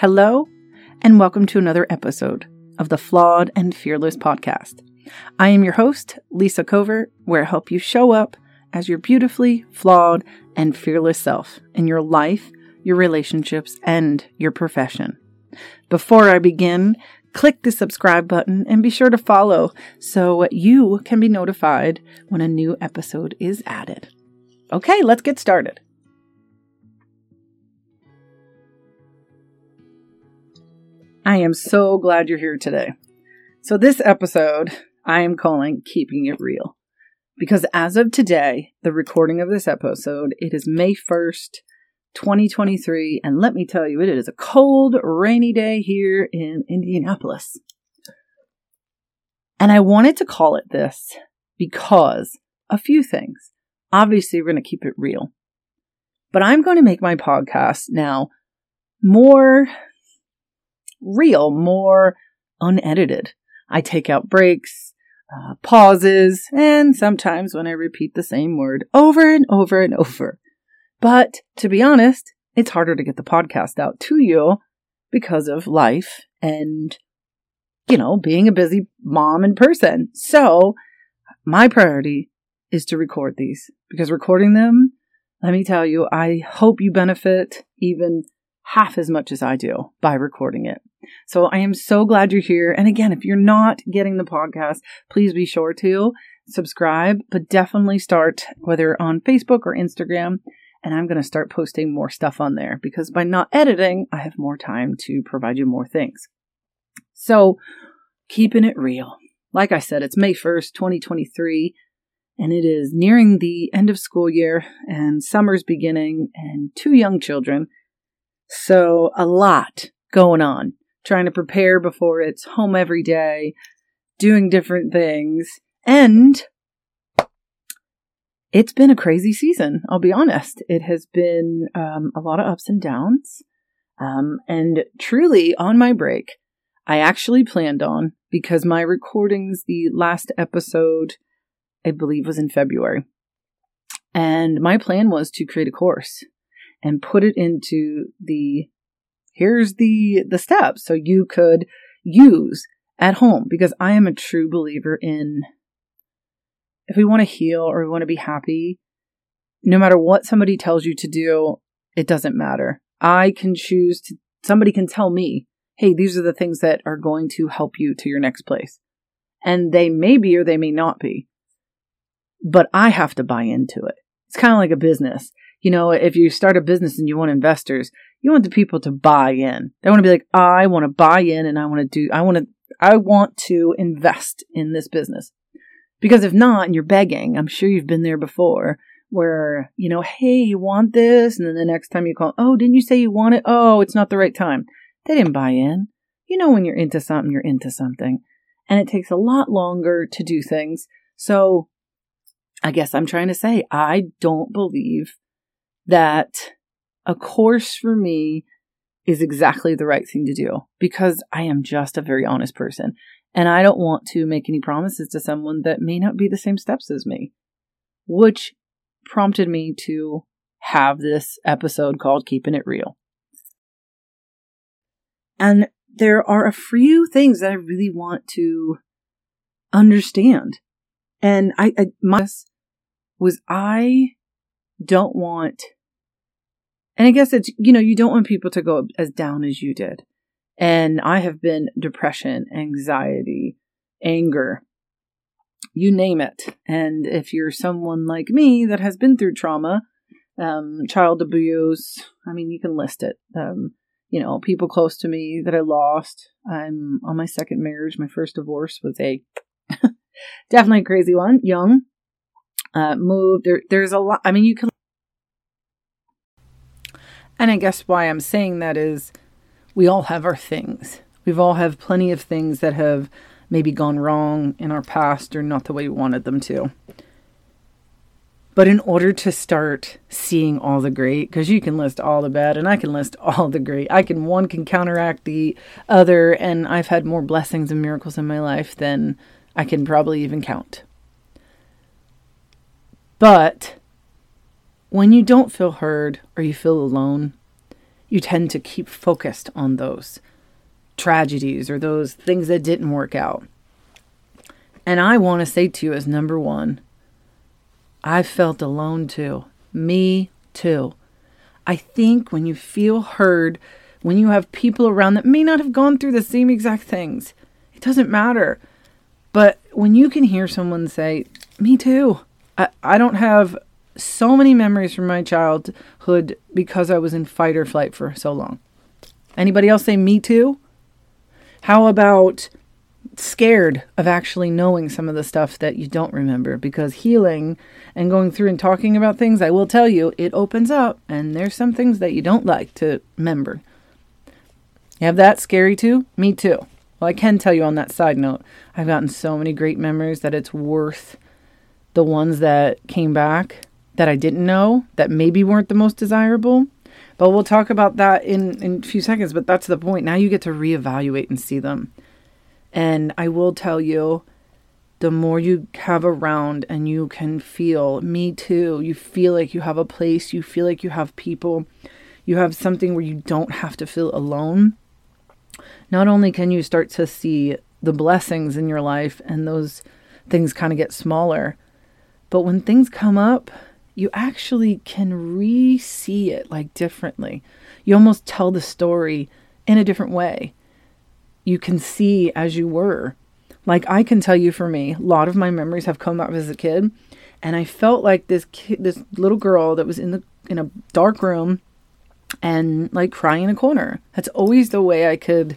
Hello, and welcome to another episode of the Flawed and Fearless podcast. I am your host, Lisa Covert, where I help you show up as your beautifully flawed and fearless self in your life, your relationships, and your profession. Before I begin, click the subscribe button and be sure to follow so you can be notified when a new episode is added. Okay, let's get started. I am so glad you're here today. So, this episode I am calling Keeping It Real. Because as of today, the recording of this episode, it is May 1st, 2023. And let me tell you, it is a cold, rainy day here in Indianapolis. And I wanted to call it this because a few things. Obviously, we're going to keep it real. But I'm going to make my podcast now more real, more unedited. I take out breaks, uh, pauses, and sometimes when I repeat the same word over and over and over. But to be honest, it's harder to get the podcast out to you because of life and, you know, being a busy mom and person. So my priority is to record these because recording them, let me tell you, I hope you benefit even half as much as I do by recording it. So I am so glad you're here. And again, if you're not getting the podcast, please be sure to subscribe, but definitely start whether on Facebook or Instagram. And I'm going to start posting more stuff on there because by not editing, I have more time to provide you more things. So keeping it real. Like I said, it's May 1st, 2023 and it is nearing the end of school year and summer's beginning and two young children so a lot going on, trying to prepare before it's home every day, doing different things. And it's been a crazy season. I'll be honest. It has been um, a lot of ups and downs. Um, and truly on my break, I actually planned on because my recordings, the last episode, I believe was in February. And my plan was to create a course and put it into the here's the the steps so you could use at home because I am a true believer in if we want to heal or we want to be happy, no matter what somebody tells you to do, it doesn't matter. I can choose to somebody can tell me, "Hey, these are the things that are going to help you to your next place." And they may be or they may not be. But I have to buy into it. It's kind of like a business you know, if you start a business and you want investors, you want the people to buy in. They want to be like, I want to buy in and I want to do, I want to, I want to invest in this business. Because if not, and you're begging, I'm sure you've been there before where, you know, hey, you want this? And then the next time you call, oh, didn't you say you want it? Oh, it's not the right time. They didn't buy in. You know, when you're into something, you're into something. And it takes a lot longer to do things. So I guess I'm trying to say, I don't believe that a course for me is exactly the right thing to do because I am just a very honest person and I don't want to make any promises to someone that may not be the same steps as me, which prompted me to have this episode called Keeping It Real. And there are a few things that I really want to understand. And I, I my was I don't want and I guess it's, you know, you don't want people to go as down as you did. And I have been depression, anxiety, anger, you name it. And if you're someone like me that has been through trauma, um, child abuse, I mean, you can list it. Um, you know, people close to me that I lost. I'm on my second marriage. My first divorce was a definitely a crazy one. Young, uh, moved. There, there's a lot. I mean, you can and I guess why I'm saying that is we all have our things. We've all have plenty of things that have maybe gone wrong in our past or not the way we wanted them to. But in order to start seeing all the great, because you can list all the bad and I can list all the great, I can, one can counteract the other, and I've had more blessings and miracles in my life than I can probably even count. But when you don't feel heard or you feel alone, you tend to keep focused on those tragedies or those things that didn't work out. And I want to say to you, as number one, I felt alone too. Me too. I think when you feel heard, when you have people around that may not have gone through the same exact things, it doesn't matter. But when you can hear someone say, Me too, I, I don't have so many memories from my childhood because I was in fight or flight for so long. Anybody else say me too? How about scared of actually knowing some of the stuff that you don't remember? Because healing and going through and talking about things, I will tell you, it opens up and there's some things that you don't like to remember. You have that scary too? Me too. Well, I can tell you on that side note, I've gotten so many great memories that it's worth the ones that came back that I didn't know that maybe weren't the most desirable. But we'll talk about that in, in a few seconds. But that's the point. Now you get to reevaluate and see them. And I will tell you, the more you have around and you can feel, me too, you feel like you have a place, you feel like you have people, you have something where you don't have to feel alone. Not only can you start to see the blessings in your life and those things kind of get smaller, but when things come up you actually can re see it like differently. You almost tell the story in a different way. You can see as you were. Like I can tell you for me, a lot of my memories have come up as a kid, and I felt like this kid, this little girl that was in the in a dark room and like crying in a corner. That's always the way I could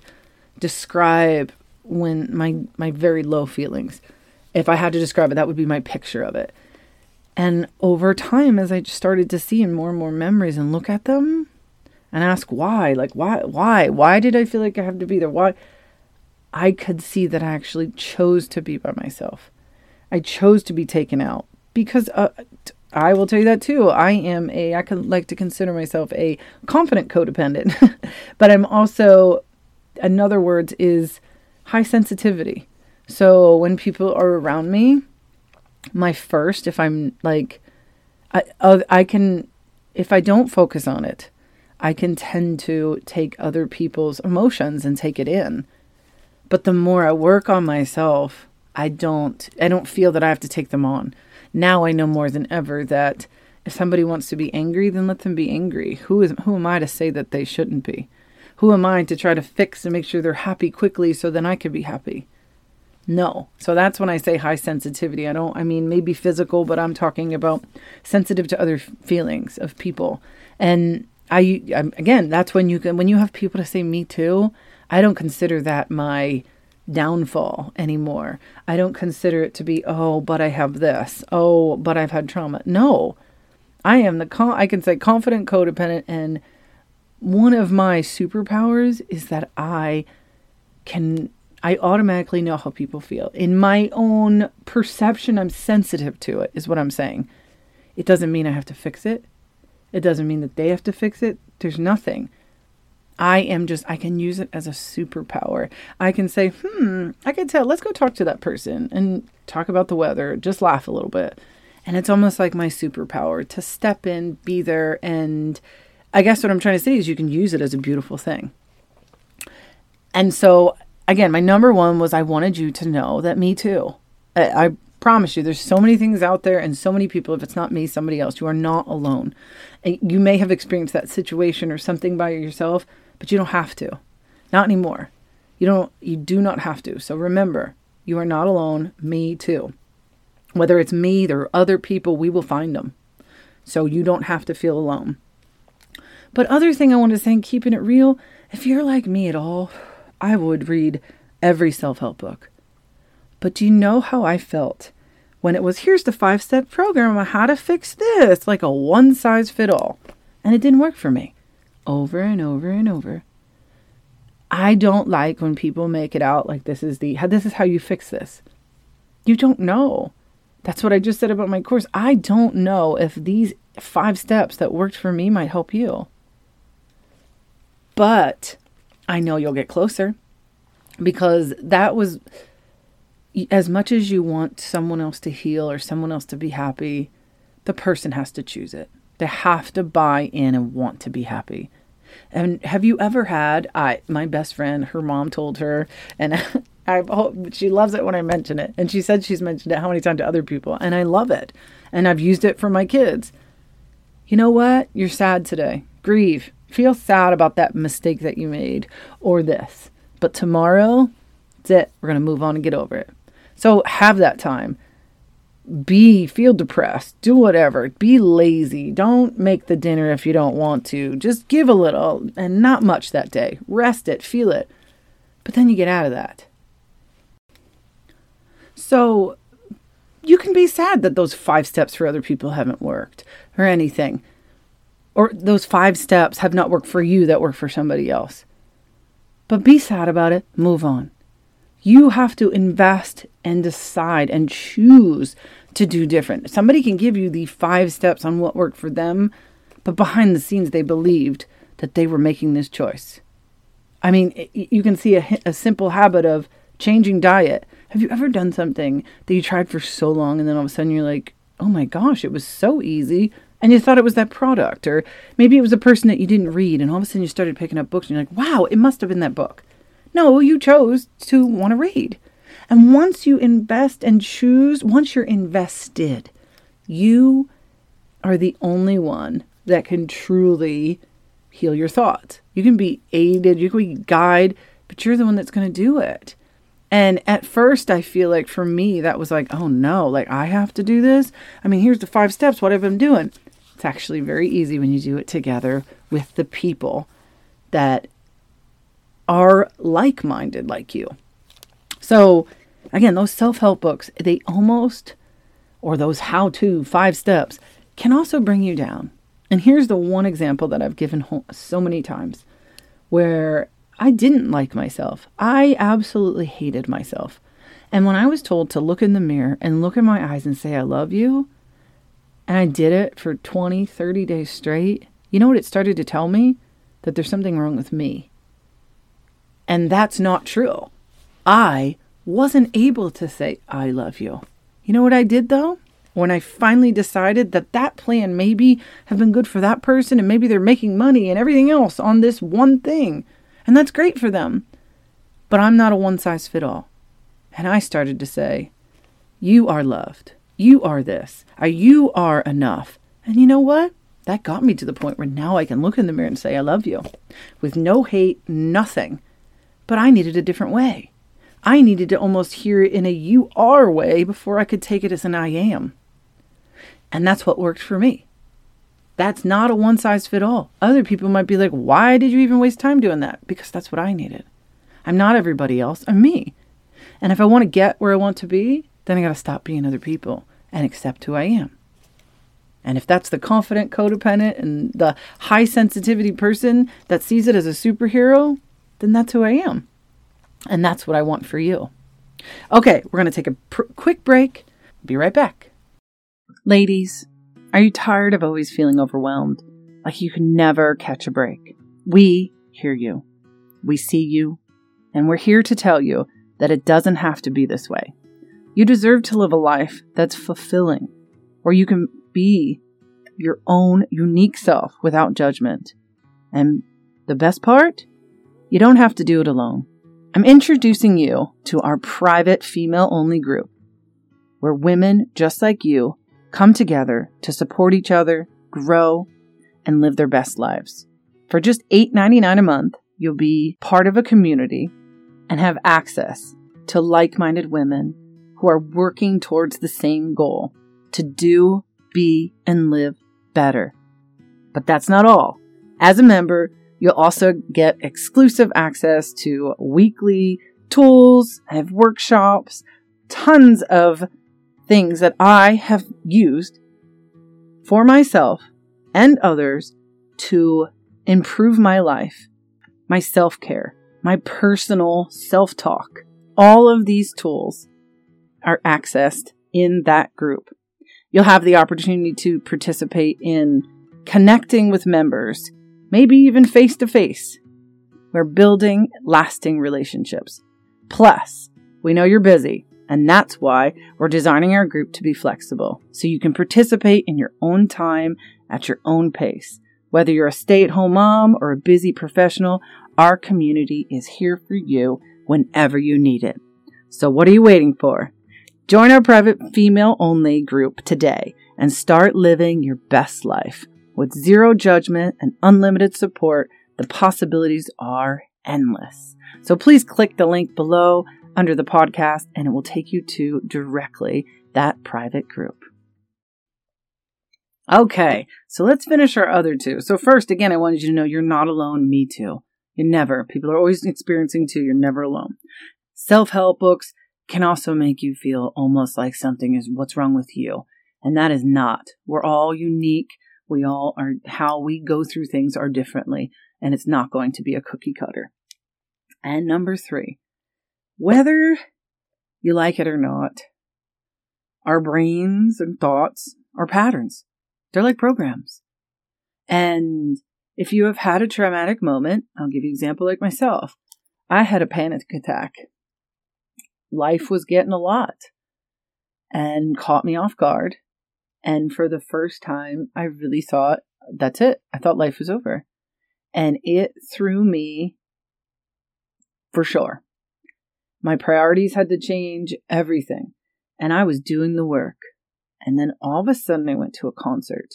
describe when my my very low feelings. If I had to describe it, that would be my picture of it. And over time, as I started to see in more and more memories and look at them and ask why, like, why, why, why did I feel like I have to be there? Why? I could see that I actually chose to be by myself. I chose to be taken out because uh, I will tell you that too. I am a, I could like to consider myself a confident codependent, but I'm also, in other words, is high sensitivity. So when people are around me, my first if I'm like I I can if I don't focus on it, I can tend to take other people's emotions and take it in. But the more I work on myself, I don't I don't feel that I have to take them on. Now I know more than ever that if somebody wants to be angry, then let them be angry. Who is who am I to say that they shouldn't be? Who am I to try to fix and make sure they're happy quickly so then I can be happy? No. So that's when I say high sensitivity. I don't, I mean, maybe physical, but I'm talking about sensitive to other feelings of people. And I, again, that's when you can, when you have people to say me too, I don't consider that my downfall anymore. I don't consider it to be, oh, but I have this. Oh, but I've had trauma. No. I am the, con- I can say confident codependent. And one of my superpowers is that I can I automatically know how people feel. In my own perception, I'm sensitive to it, is what I'm saying. It doesn't mean I have to fix it. It doesn't mean that they have to fix it. There's nothing. I am just, I can use it as a superpower. I can say, hmm, I can tell, let's go talk to that person and talk about the weather, just laugh a little bit. And it's almost like my superpower to step in, be there. And I guess what I'm trying to say is you can use it as a beautiful thing. And so again, my number one was I wanted you to know that me too. I, I promise you, there's so many things out there and so many people. If it's not me, somebody else. You are not alone. You may have experienced that situation or something by yourself, but you don't have to. Not anymore. You don't. You do not have to. So remember, you are not alone. Me too. Whether it's me or other people, we will find them. So you don't have to feel alone. But other thing I want to say, keeping it real, if you're like me at all, I would read every self help book. But do you know how I felt when it was here's the five step program on how to fix this, like a one size fit all? And it didn't work for me over and over and over. I don't like when people make it out like this is the this is how you fix this. You don't know. That's what I just said about my course. I don't know if these five steps that worked for me might help you. But I know you'll get closer because that was as much as you want someone else to heal or someone else to be happy, the person has to choose it. They have to buy in and want to be happy. And have you ever had I my best friend, her mom told her and I hope she loves it when I mention it. And she said she's mentioned it how many times to other people and I love it. And I've used it for my kids. You know what? You're sad today. Grieve. Feel sad about that mistake that you made or this. But tomorrow, that's it. We're going to move on and get over it. So have that time. Be feel depressed. Do whatever. Be lazy. Don't make the dinner if you don't want to. Just give a little and not much that day. Rest it. Feel it. But then you get out of that. So you can be sad that those five steps for other people haven't worked or anything or those five steps have not worked for you that work for somebody else but be sad about it move on you have to invest and decide and choose to do different. Somebody can give you the five steps on what worked for them, but behind the scenes, they believed that they were making this choice. I mean, you can see a, a simple habit of changing diet. Have you ever done something that you tried for so long and then all of a sudden you're like, oh my gosh, it was so easy? And you thought it was that product, or maybe it was a person that you didn't read, and all of a sudden you started picking up books and you're like, wow, it must have been that book. No, you chose to want to read. And once you invest and choose, once you're invested, you are the only one that can truly heal your thoughts. You can be aided, you can be guided, but you're the one that's going to do it. And at first, I feel like for me, that was like, oh no, like I have to do this. I mean, here's the five steps. What have I been doing? It's actually very easy when you do it together with the people that are like minded like you. So, again, those self help books, they almost, or those how to five steps, can also bring you down. And here's the one example that I've given so many times where I didn't like myself. I absolutely hated myself. And when I was told to look in the mirror and look in my eyes and say, I love you, and I did it for 20, 30 days straight, you know what it started to tell me? That there's something wrong with me. And that's not true. I wasn't able to say, I love you. You know what I did though? When I finally decided that that plan maybe have been good for that person and maybe they're making money and everything else on this one thing. And that's great for them. But I'm not a one size fit all. And I started to say, You are loved. You are this. You are enough. And you know what? That got me to the point where now I can look in the mirror and say, I love you. With no hate, nothing. But I needed a different way. I needed to almost hear it in a you are way before I could take it as an I am. And that's what worked for me. That's not a one size fit all. Other people might be like, why did you even waste time doing that? Because that's what I needed. I'm not everybody else, I'm me. And if I want to get where I want to be, then I got to stop being other people and accept who I am. And if that's the confident codependent and the high sensitivity person that sees it as a superhero, then that's who I am. And that's what I want for you. Okay, we're going to take a pr- quick break. Be right back. Ladies, are you tired of always feeling overwhelmed? Like you can never catch a break? We hear you. We see you. And we're here to tell you that it doesn't have to be this way. You deserve to live a life that's fulfilling, where you can be your own unique self without judgment. And the best part? You don't have to do it alone. I'm introducing you to our private female only group where women just like you come together to support each other, grow, and live their best lives. For just $8.99 a month, you'll be part of a community and have access to like minded women who are working towards the same goal to do, be, and live better. But that's not all. As a member, You'll also get exclusive access to weekly tools, I have workshops, tons of things that I have used for myself and others to improve my life, my self care, my personal self talk. All of these tools are accessed in that group. You'll have the opportunity to participate in connecting with members maybe even face to face. We're building lasting relationships. Plus, we know you're busy, and that's why we're designing our group to be flexible so you can participate in your own time at your own pace Whether you're a stay at home mom or a busy professional, our community is here for you whenever you need it. So, what are you waiting for? Join our private female only group today and start living your best life. With zero judgment and unlimited support, the possibilities are endless. So please click the link below under the podcast and it will take you to directly that private group. Okay, so let's finish our other two. So, first, again, I wanted you to know you're not alone. Me too. You're never. People are always experiencing too. You're never alone. Self help books can also make you feel almost like something is what's wrong with you. And that is not. We're all unique. We all are, how we go through things are differently, and it's not going to be a cookie cutter. And number three, whether you like it or not, our brains and thoughts are patterns. They're like programs. And if you have had a traumatic moment, I'll give you an example like myself. I had a panic attack. Life was getting a lot and caught me off guard. And for the first time, I really thought, that's it. I thought life was over. And it threw me for sure. My priorities had to change everything. And I was doing the work. And then all of a sudden, I went to a concert.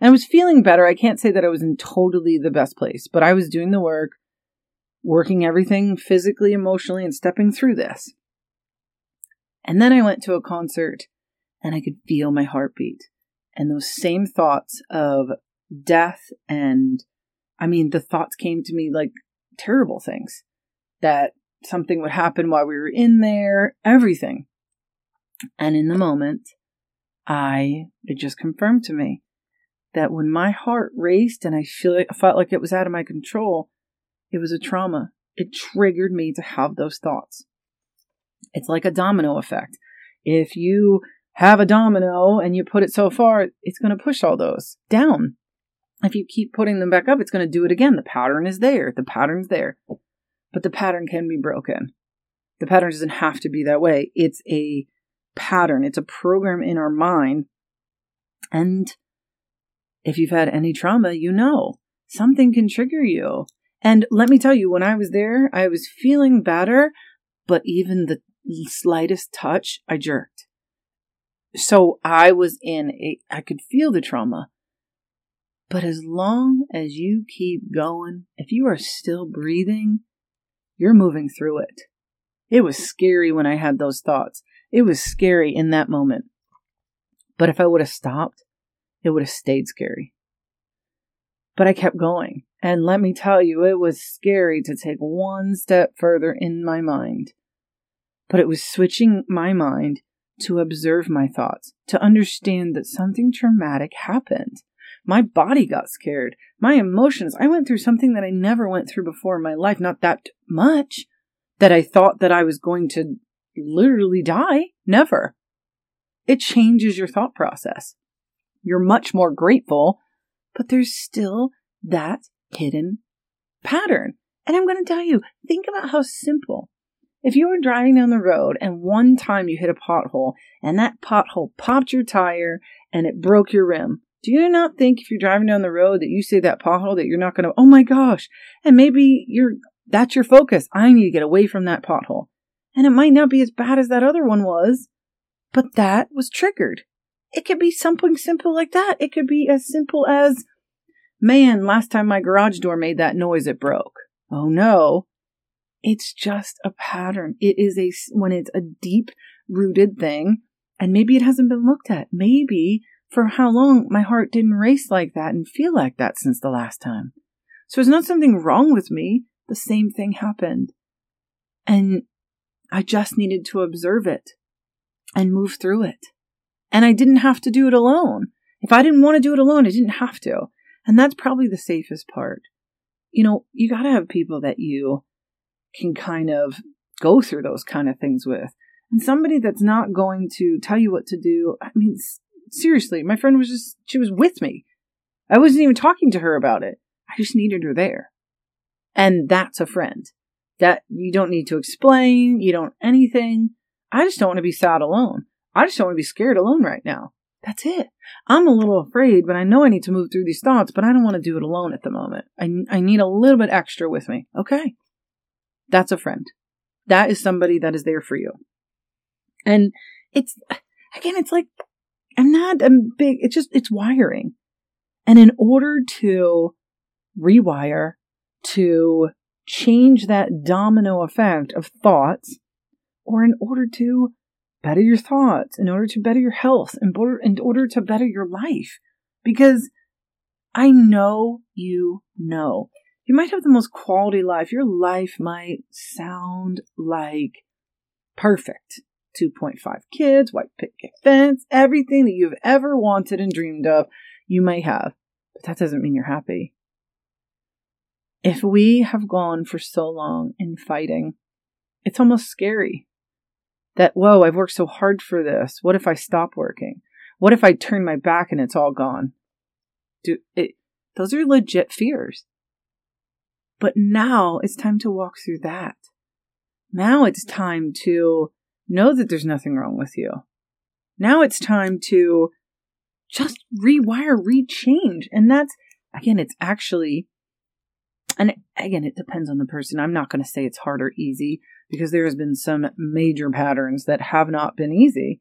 And I was feeling better. I can't say that I was in totally the best place, but I was doing the work, working everything physically, emotionally, and stepping through this. And then I went to a concert and I could feel my heartbeat. And those same thoughts of death and, I mean, the thoughts came to me like terrible things that something would happen while we were in there, everything. And in the moment, I, it just confirmed to me that when my heart raced and I feel felt like it was out of my control, it was a trauma. It triggered me to have those thoughts. It's like a domino effect. If you have a domino and you put it so far, it's going to push all those down. If you keep putting them back up, it's going to do it again. The pattern is there. The pattern's there. But the pattern can be broken. The pattern doesn't have to be that way. It's a pattern, it's a program in our mind. And if you've had any trauma, you know something can trigger you. And let me tell you, when I was there, I was feeling better, but even the slightest touch, I jerked. So I was in a, I could feel the trauma. But as long as you keep going, if you are still breathing, you're moving through it. It was scary when I had those thoughts. It was scary in that moment. But if I would have stopped, it would have stayed scary. But I kept going. And let me tell you, it was scary to take one step further in my mind. But it was switching my mind to observe my thoughts, to understand that something traumatic happened. My body got scared. My emotions, I went through something that I never went through before in my life, not that much, that I thought that I was going to literally die. Never. It changes your thought process. You're much more grateful, but there's still that hidden pattern. And I'm going to tell you, think about how simple if you were driving down the road and one time you hit a pothole and that pothole popped your tire and it broke your rim, do you not think if you're driving down the road that you see that pothole that you're not going to, oh my gosh, and maybe you're, that's your focus. I need to get away from that pothole. And it might not be as bad as that other one was, but that was triggered. It could be something simple like that. It could be as simple as, man, last time my garage door made that noise, it broke. Oh no. It's just a pattern. It is a, when it's a deep rooted thing, and maybe it hasn't been looked at. Maybe for how long my heart didn't race like that and feel like that since the last time. So it's not something wrong with me. The same thing happened. And I just needed to observe it and move through it. And I didn't have to do it alone. If I didn't want to do it alone, I didn't have to. And that's probably the safest part. You know, you got to have people that you can kind of go through those kind of things with. And somebody that's not going to tell you what to do. I mean, seriously, my friend was just, she was with me. I wasn't even talking to her about it. I just needed her there. And that's a friend that you don't need to explain. You don't anything. I just don't want to be sad alone. I just don't want to be scared alone right now. That's it. I'm a little afraid, but I know I need to move through these thoughts, but I don't want to do it alone at the moment. I, I need a little bit extra with me. Okay. That's a friend. That is somebody that is there for you. And it's, again, it's like, I'm not a big, it's just, it's wiring. And in order to rewire, to change that domino effect of thoughts, or in order to better your thoughts, in order to better your health, in order, in order to better your life. Because I know you know. You might have the most quality life. Your life might sound like perfect. 2.5 kids, white picket fence, everything that you've ever wanted and dreamed of, you may have. But that doesn't mean you're happy. If we have gone for so long in fighting, it's almost scary that, whoa, I've worked so hard for this. What if I stop working? What if I turn my back and it's all gone? Do it, those are legit fears. But now it's time to walk through that. Now it's time to know that there's nothing wrong with you. Now it's time to just rewire, rechange. And that's, again, it's actually, and again, it depends on the person. I'm not going to say it's hard or easy because there has been some major patterns that have not been easy,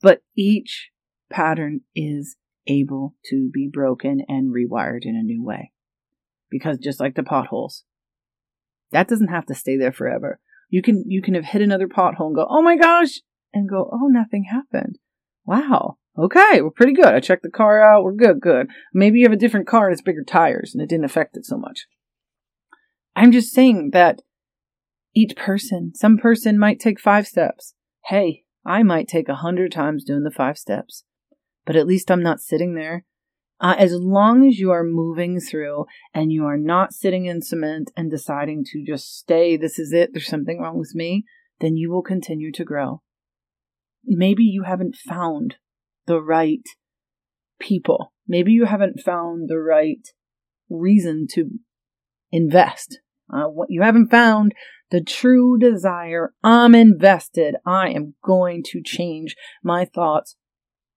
but each pattern is able to be broken and rewired in a new way. Because just like the potholes, that doesn't have to stay there forever. You can, you can have hit another pothole and go, oh my gosh, and go, oh, nothing happened. Wow. Okay, we're pretty good. I checked the car out. We're good, good. Maybe you have a different car and it's bigger tires and it didn't affect it so much. I'm just saying that each person, some person might take five steps. Hey, I might take a hundred times doing the five steps, but at least I'm not sitting there. Uh, as long as you are moving through and you are not sitting in cement and deciding to just stay, this is it, there's something wrong with me, then you will continue to grow. Maybe you haven't found the right people. Maybe you haven't found the right reason to invest. Uh, what you haven't found the true desire. I'm invested. I am going to change my thoughts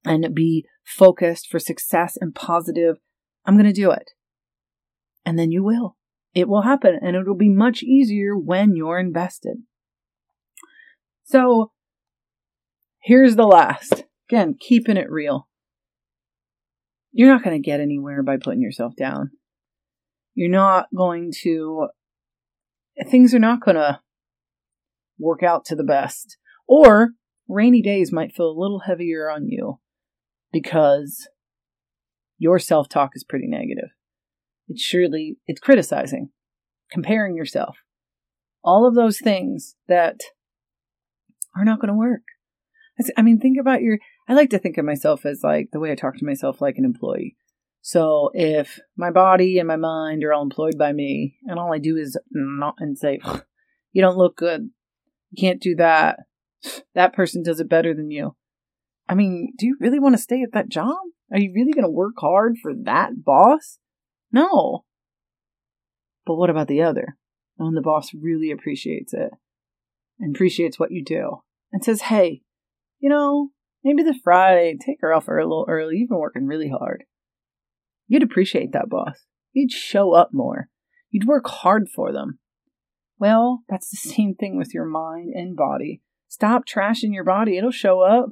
and be focused for success and positive. I'm going to do it. And then you will. It will happen and it'll be much easier when you're invested. So here's the last. Again, keeping it real. You're not going to get anywhere by putting yourself down. You're not going to things are not going to work out to the best. Or rainy days might feel a little heavier on you because your self talk is pretty negative. It's surely, it's criticizing, comparing yourself, all of those things that are not going to work. I mean, think about your, I like to think of myself as like the way I talk to myself like an employee. So if my body and my mind are all employed by me, and all I do is not and say, "You don't look good. You can't do that. That person does it better than you." I mean, do you really want to stay at that job? Are you really going to work hard for that boss? No. But what about the other? Oh, when the boss really appreciates it and appreciates what you do and says, "Hey, you know, maybe the Friday, take her off a little early. You've been working really hard." You'd appreciate that boss. You'd show up more. You'd work hard for them. Well, that's the same thing with your mind and body. Stop trashing your body, it'll show up.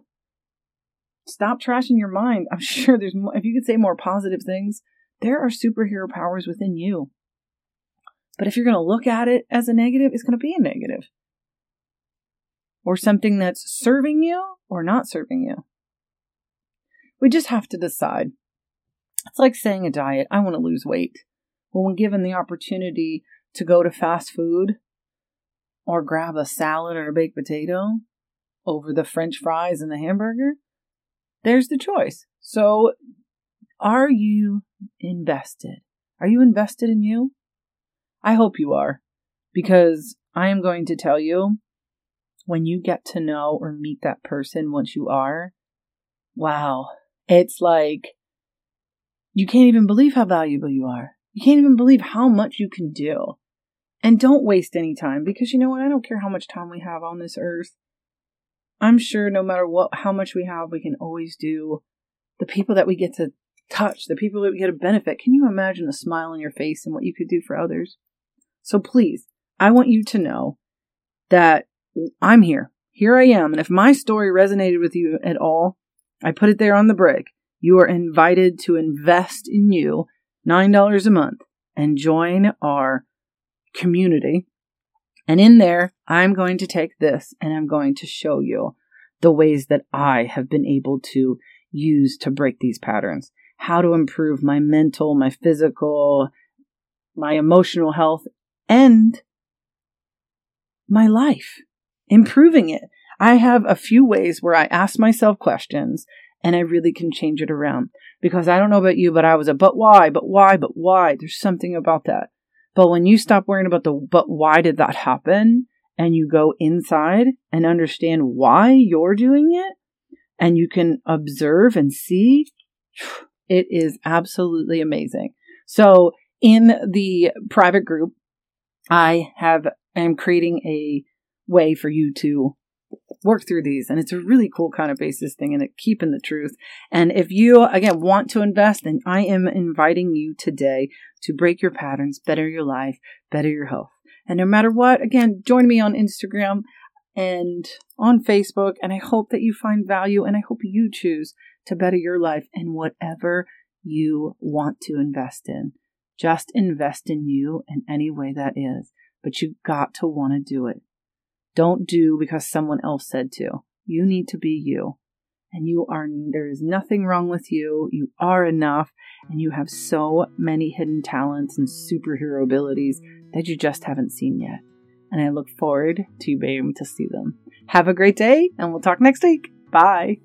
Stop trashing your mind. I'm sure there's if you could say more positive things, there are superhero powers within you. But if you're going to look at it as a negative, it's going to be a negative. Or something that's serving you or not serving you. We just have to decide it's like saying a diet, I want to lose weight. Well, when given the opportunity to go to fast food or grab a salad or a baked potato over the french fries and the hamburger, there's the choice. So, are you invested? Are you invested in you? I hope you are, because I am going to tell you when you get to know or meet that person once you are, wow, it's like you can't even believe how valuable you are. You can't even believe how much you can do. And don't waste any time because you know what? I don't care how much time we have on this earth. I'm sure no matter what, how much we have, we can always do the people that we get to touch, the people that we get to benefit. Can you imagine the smile on your face and what you could do for others? So please, I want you to know that I'm here. Here I am. And if my story resonated with you at all, I put it there on the brick. You are invited to invest in you $9 a month and join our community. And in there, I'm going to take this and I'm going to show you the ways that I have been able to use to break these patterns, how to improve my mental, my physical, my emotional health, and my life, improving it. I have a few ways where I ask myself questions and I really can change it around. Because I don't know about you, but I was a but why, but why, but why. There's something about that. But when you stop worrying about the but why did that happen and you go inside and understand why you're doing it and you can observe and see, it is absolutely amazing. So in the private group, I have am creating a way for you to work through these and it's a really cool kind of basis thing and it keeping the truth and if you again want to invest then i am inviting you today to break your patterns better your life better your health and no matter what again join me on instagram and on facebook and i hope that you find value and i hope you choose to better your life in whatever you want to invest in just invest in you in any way that is but you've got to want to do it don't do because someone else said to. You need to be you. And you are, there is nothing wrong with you. You are enough. And you have so many hidden talents and superhero abilities that you just haven't seen yet. And I look forward to being able to see them. Have a great day, and we'll talk next week. Bye.